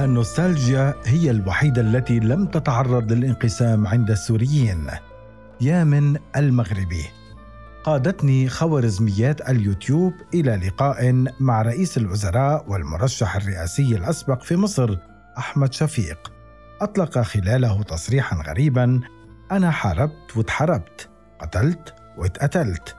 النوستالجيا هي الوحيدة التي لم تتعرض للانقسام عند السوريين. يا من المغربي قادتني خوارزميات اليوتيوب إلى لقاء مع رئيس الوزراء والمرشح الرئاسي الأسبق في مصر أحمد شفيق. أطلق خلاله تصريحا غريبا أنا حاربت واتحربت قتلت واتقتلت.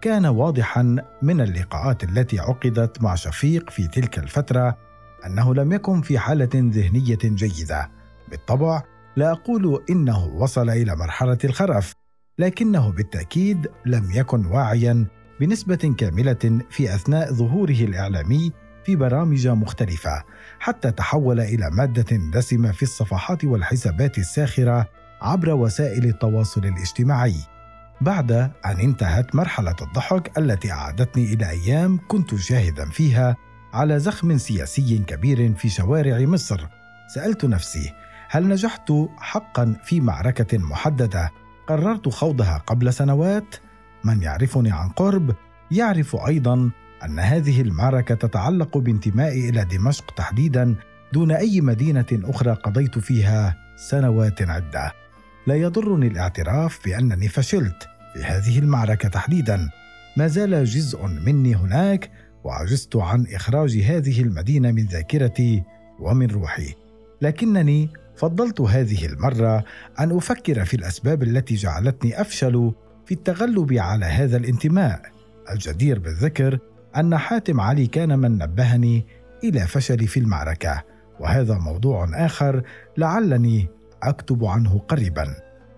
كان واضحا من اللقاءات التي عقدت مع شفيق في تلك الفترة أنه لم يكن في حالة ذهنية جيدة. بالطبع لا أقول إنه وصل إلى مرحلة الخرف لكنه بالتأكيد لم يكن واعيا بنسبة كاملة في أثناء ظهوره الإعلامي في برامج مختلفة حتى تحول إلى مادة دسمة في الصفحات والحسابات الساخرة عبر وسائل التواصل الاجتماعي. بعد أن انتهت مرحلة الضحك التي أعادتني إلى أيام كنت شاهدا فيها على زخم سياسي كبير في شوارع مصر سألت نفسي هل نجحت حقا في معركة محددة قررت خوضها قبل سنوات؟ من يعرفني عن قرب يعرف أيضا أن هذه المعركة تتعلق بانتمائي إلى دمشق تحديدا دون أي مدينة أخرى قضيت فيها سنوات عدة. لا يضرني الاعتراف بأنني فشلت في هذه المعركة تحديدا. ما زال جزء مني هناك وعجزت عن إخراج هذه المدينة من ذاكرتي ومن روحي. لكنني فضلت هذه المرة أن أفكر في الأسباب التي جعلتني أفشل في التغلب على هذا الانتماء. الجدير بالذكر أن حاتم علي كان من نبهني إلى فشلي في المعركة، وهذا موضوع آخر لعلني أكتب عنه قريبا.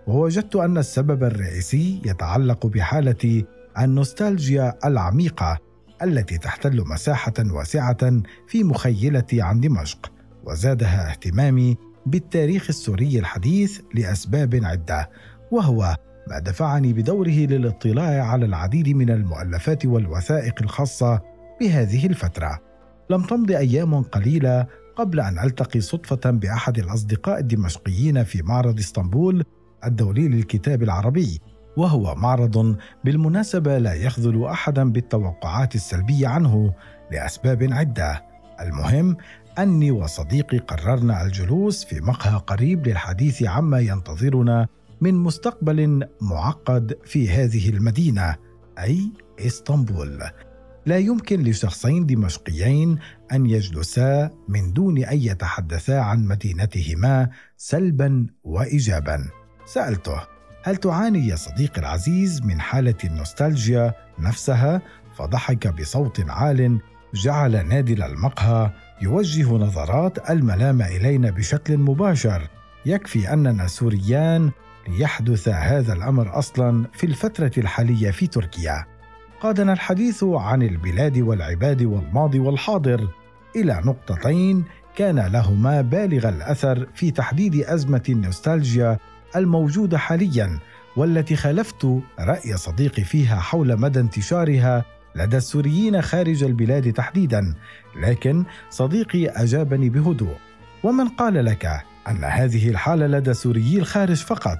ووجدت أن السبب الرئيسي يتعلق بحالة النوستالجيا العميقة التي تحتل مساحة واسعة في مخيلتي عن دمشق، وزادها اهتمامي بالتاريخ السوري الحديث لأسباب عدة، وهو ما دفعني بدوره للاطلاع على العديد من المؤلفات والوثائق الخاصة بهذه الفترة. لم تمض أيام قليلة قبل أن ألتقي صدفة بأحد الأصدقاء الدمشقيين في معرض إسطنبول الدولي للكتاب العربي. وهو معرض بالمناسبة لا يخذل أحدا بالتوقعات السلبية عنه لأسباب عدة. المهم أني وصديقي قررنا الجلوس في مقهى قريب للحديث عما ينتظرنا من مستقبل معقد في هذه المدينة أي إسطنبول. لا يمكن لشخصين دمشقيين أن يجلسا من دون أن يتحدثا عن مدينتهما سلبا وايجابا. سألته هل تعاني يا صديقي العزيز من حالة النوستالجيا نفسها؟ فضحك بصوت عال جعل نادل المقهى يوجه نظرات الملامه إلينا بشكل مباشر. يكفي أننا سوريان ليحدث هذا الأمر أصلا في الفترة الحالية في تركيا. قادنا الحديث عن البلاد والعباد والماضي والحاضر. إلى نقطتين كان لهما بالغ الأثر في تحديد أزمة النوستالجيا الموجوده حاليا والتي خالفت رأي صديقي فيها حول مدى انتشارها لدى السوريين خارج البلاد تحديدا لكن صديقي أجابني بهدوء. ومن قال لك أن هذه الحالة لدى سوريي الخارج فقط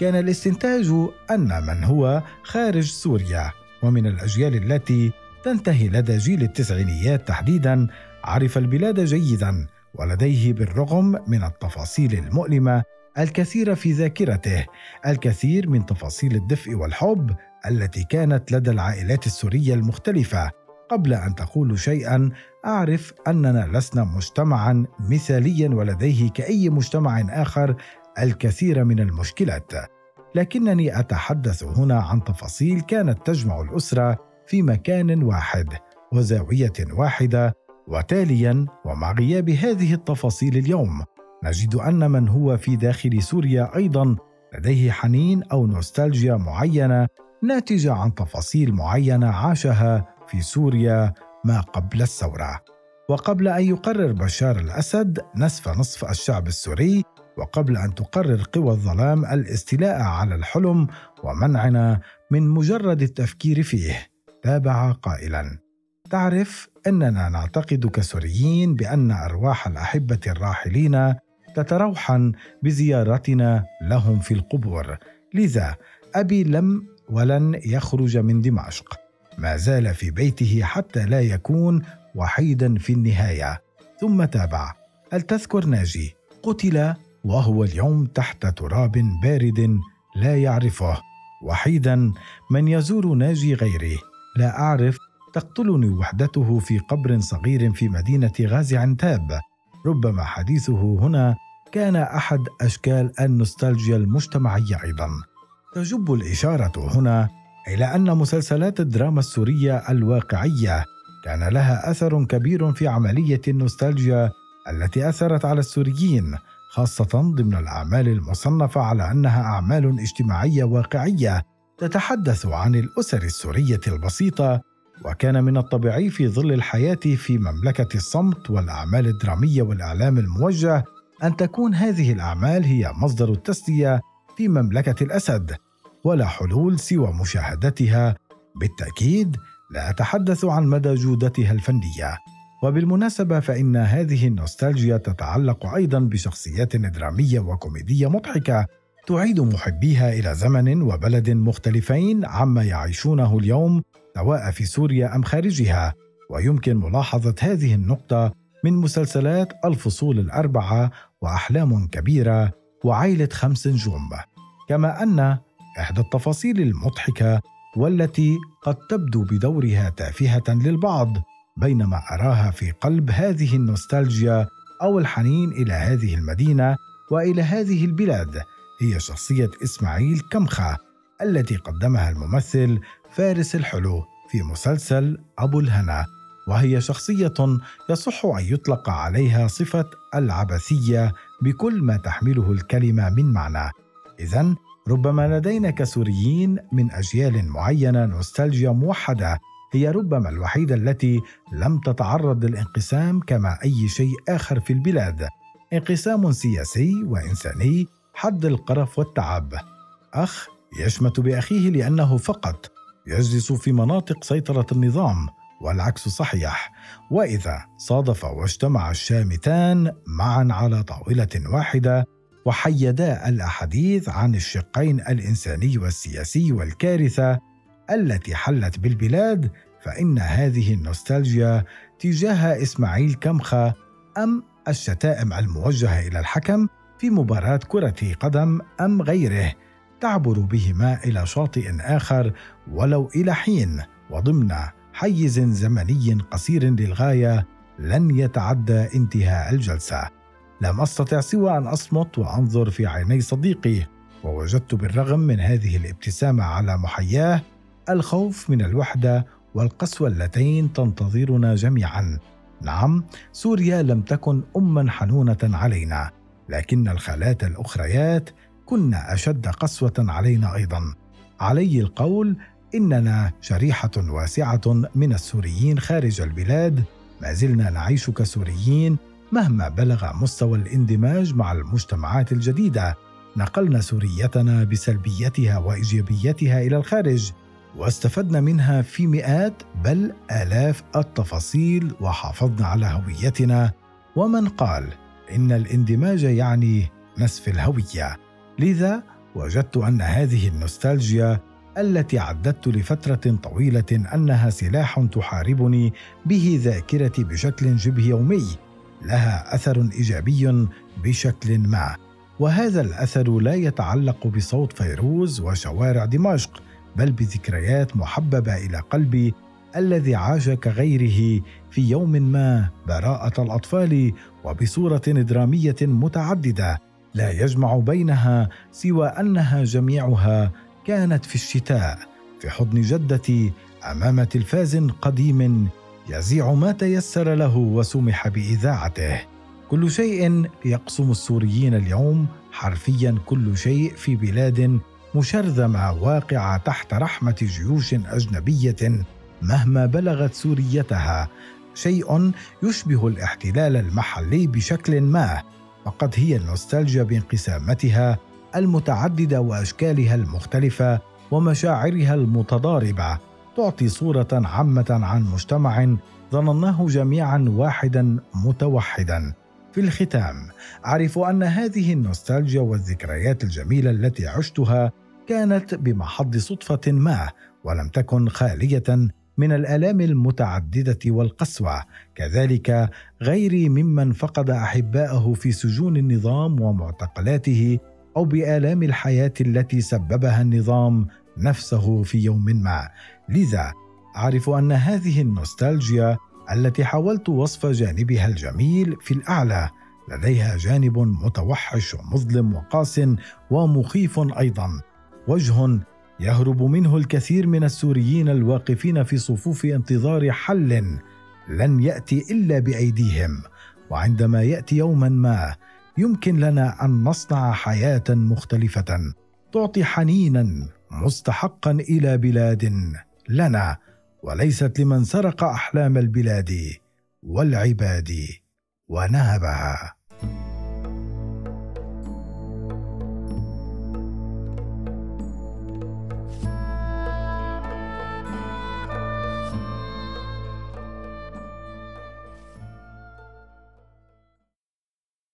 كان الاستنتاج أن من هو خارج سوريا ومن الأجيال التي تنتهي لدى جيل التسعينيات تحديدا عرف البلاد جيدا ولديه بالرغم من التفاصيل المؤلمة الكثير في ذاكرته الكثير من تفاصيل الدفء والحب التي كانت لدى العائلات السورية المختلفة. قبل أن تقولوا شيئا أعرف أننا لسنا مجتمعا مثاليا ولديه كأي مجتمع آخر الكثير من المشكلات. لكنني أتحدث هنا عن تفاصيل كانت تجمع الأسرة في مكان واحد وزاوية واحدة وتاليا ومع غياب هذه التفاصيل اليوم. نجد أن من هو في داخل سوريا أيضا لديه حنين أو نوستالجيا معينة ناتجه عن تفاصيل معينة عاشها في سوريا ما قبل الثورة. وقبل أن يقرر بشار الأسد نسف نصف الشعب السوري وقبل أن تقرر قوى الظلام الاستيلاء على الحلم ومنعنا من مجرد التفكير فيه. تابع قائلا. تعرف أننا نعتقد كسوريين بأن أرواح الأحبة الراحلين تتروحن بزيارتنا لهم في القبور. لذا أبي لم ولن يخرج من دمشق. ما زال في بيته حتى لا يكون وحيدا في النهاية. ثم تابع. هل تذكر ناجي؟ قتل وهو اليوم تحت تراب بارد لا يعرفه. وحيدا من يزور ناجي غيري. لا أعرف تقتلني وحدته في قبر صغير في مدينة غازي عنتاب. ربما حديثه هنا كان أحد أشكال النوستالجيا المجتمعية أيضا. تجب الإشارة هنا إلى أن مسلسلات الدراما السورية الواقعية كان لها أثر كبير في عملية النوستالجيا التي أثرت على السوريين خاصة ضمن الأعمال المصنفة على أنها أعمال اجتماعية واقعية تتحدث عن الأسر السورية البسيطة وكان من الطبيعي في ظل الحياة في مملكة الصمت والأعمال الدرامية والإعلام الموجه أن تكون هذه الأعمال هي مصدر التسلية في مملكة الأسد ولا حلول سوى مشاهدتها. بالتأكيد لا أتحدث عن مدى جودتها الفنية. وبالمناسبة فإن هذه النوستالجيا تتعلق أيضا بشخصيات دراميه وكوميدية مضحكة تعيد محبيها إلى زمن وبلد مختلفين عما يعيشونه اليوم سواء في سوريا أم خارجها. ويمكن ملاحظة هذه النقطة من مسلسلات الفصول الأربعة وأحلام كبيرة وعائلة خمس نجوم كما أن إحدى التفاصيل المضحكة والتي قد تبدو بدورها تافهة للبعض بينما أراها في قلب هذه النوستالجيا أو الحنين إلى هذه المدينة وإلى هذه البلاد هي شخصية إسماعيل كمخة التي قدمها الممثل فارس الحلو في مسلسل أبو الهنا. وهي شخصية يصح أن يطلق عليها صفة العبثية بكل ما تحمله الكلمة من معنى. اذا ربما لدينا كسوريين من أجيال معينة نوستالجيا موحدة هي ربما الوحيدة التي لم تتعرض للانقسام كما أي شيء آخر في البلاد. انقسام سياسي وإنساني حد القرف والتعب. أخ يشمت بأخيه لأنه فقط يجلس في مناطق سيطرة النظام. والعكس صحيح. وإذا صادف واجتمع الشامتان معا على طاولة واحدة وحيدا الأحاديث عن الشقين الإنساني والسياسي والكارثة التي حلت بالبلاد فإن هذه النوستالجيا تجاه إسماعيل كمخة أم الشتائم الموجهة إلى الحكم في مباراة كرة قدم أم غيره تعبر بهما إلى شاطئ آخر ولو إلى حين وضمن حيز زمني قصير للغاية لن يتعدى انتهاء الجلسة. لم أستطع سوى أن أصمت وأنظر في عيني صديقي ووجدت بالرغم من هذه الابتسامة على محياه الخوف من الوحدة والقسوة اللتين تنتظرنا جميعا. نعم سوريا لم تكن اما حنونة علينا لكن الخالات الأخريات كن أشد قسوة علينا أيضا. علي القول إننا شريحة واسعة من السوريين خارج البلاد. ما زلنا نعيش كسوريين مهما بلغ مستوى الاندماج مع المجتمعات الجديدة. نقلنا سوريتنا بسلبيتها وإيجابيتها إلى الخارج واستفدنا منها في مئات بل آلاف التفاصيل وحافظنا على هويتنا. ومن قال إن الاندماج يعني نسف الهوية. لذا وجدت أن هذه النوستالجيا التي عددت لفترة طويلة أنها سلاح تحاربني به ذاكرتي بشكل شبه يومي لها أثر إيجابي بشكل ما. وهذا الأثر لا يتعلق بصوت فيروز وشوارع دمشق بل بذكريات محببة إلى قلبي الذي عاش كغيره في يوم ما براءة الأطفال وبصورة درامية متعددة لا يجمع بينها سوى أنها جميعها كانت في الشتاء في حضن جدتي أمام تلفاز قديم يذيع ما تيسر له وسمح بإذاعته. كل شيء يقسم السوريين اليوم حرفيا كل شيء في بلاد مشرذمه واقعة تحت رحمة جيوش أجنبية مهما بلغت سوريتها. شيء يشبه الاحتلال المحلي بشكل ما فقد هي النوستالجيا بانقساماتها المتعددة وأشكالها المختلفة ومشاعرها المتضاربة تعطي صورة عامة عن مجتمع ظنناه جميعا واحدا متوحدا. في الختام أعرف أن هذه النوستالجيا والذكريات الجميلة التي عشتها كانت بمحض صدفة ما ولم تكن خالية من الآلام المتعددة والقسوة. كذلك غيري ممن فقد أحباءه في سجون النظام ومعتقلاته أو بآلام الحياة التي سببها النظام نفسه في يوم ما. لذا أعرف أن هذه النوستالجيا التي حاولت وصف جانبها الجميل في الأعلى لديها جانب متوحش ومظلم وقاس ومخيف أيضا. وجه يهرب منه الكثير من السوريين الواقفين في صفوف انتظار حل لن يأتي إلا بأيديهم. وعندما يأتي يوما ما يمكن لنا أن نصنع حياة مختلفة تعطي حنينا مستحقا إلى بلاد لنا وليست لمن سرق أحلام البلاد والعباد ونهبها.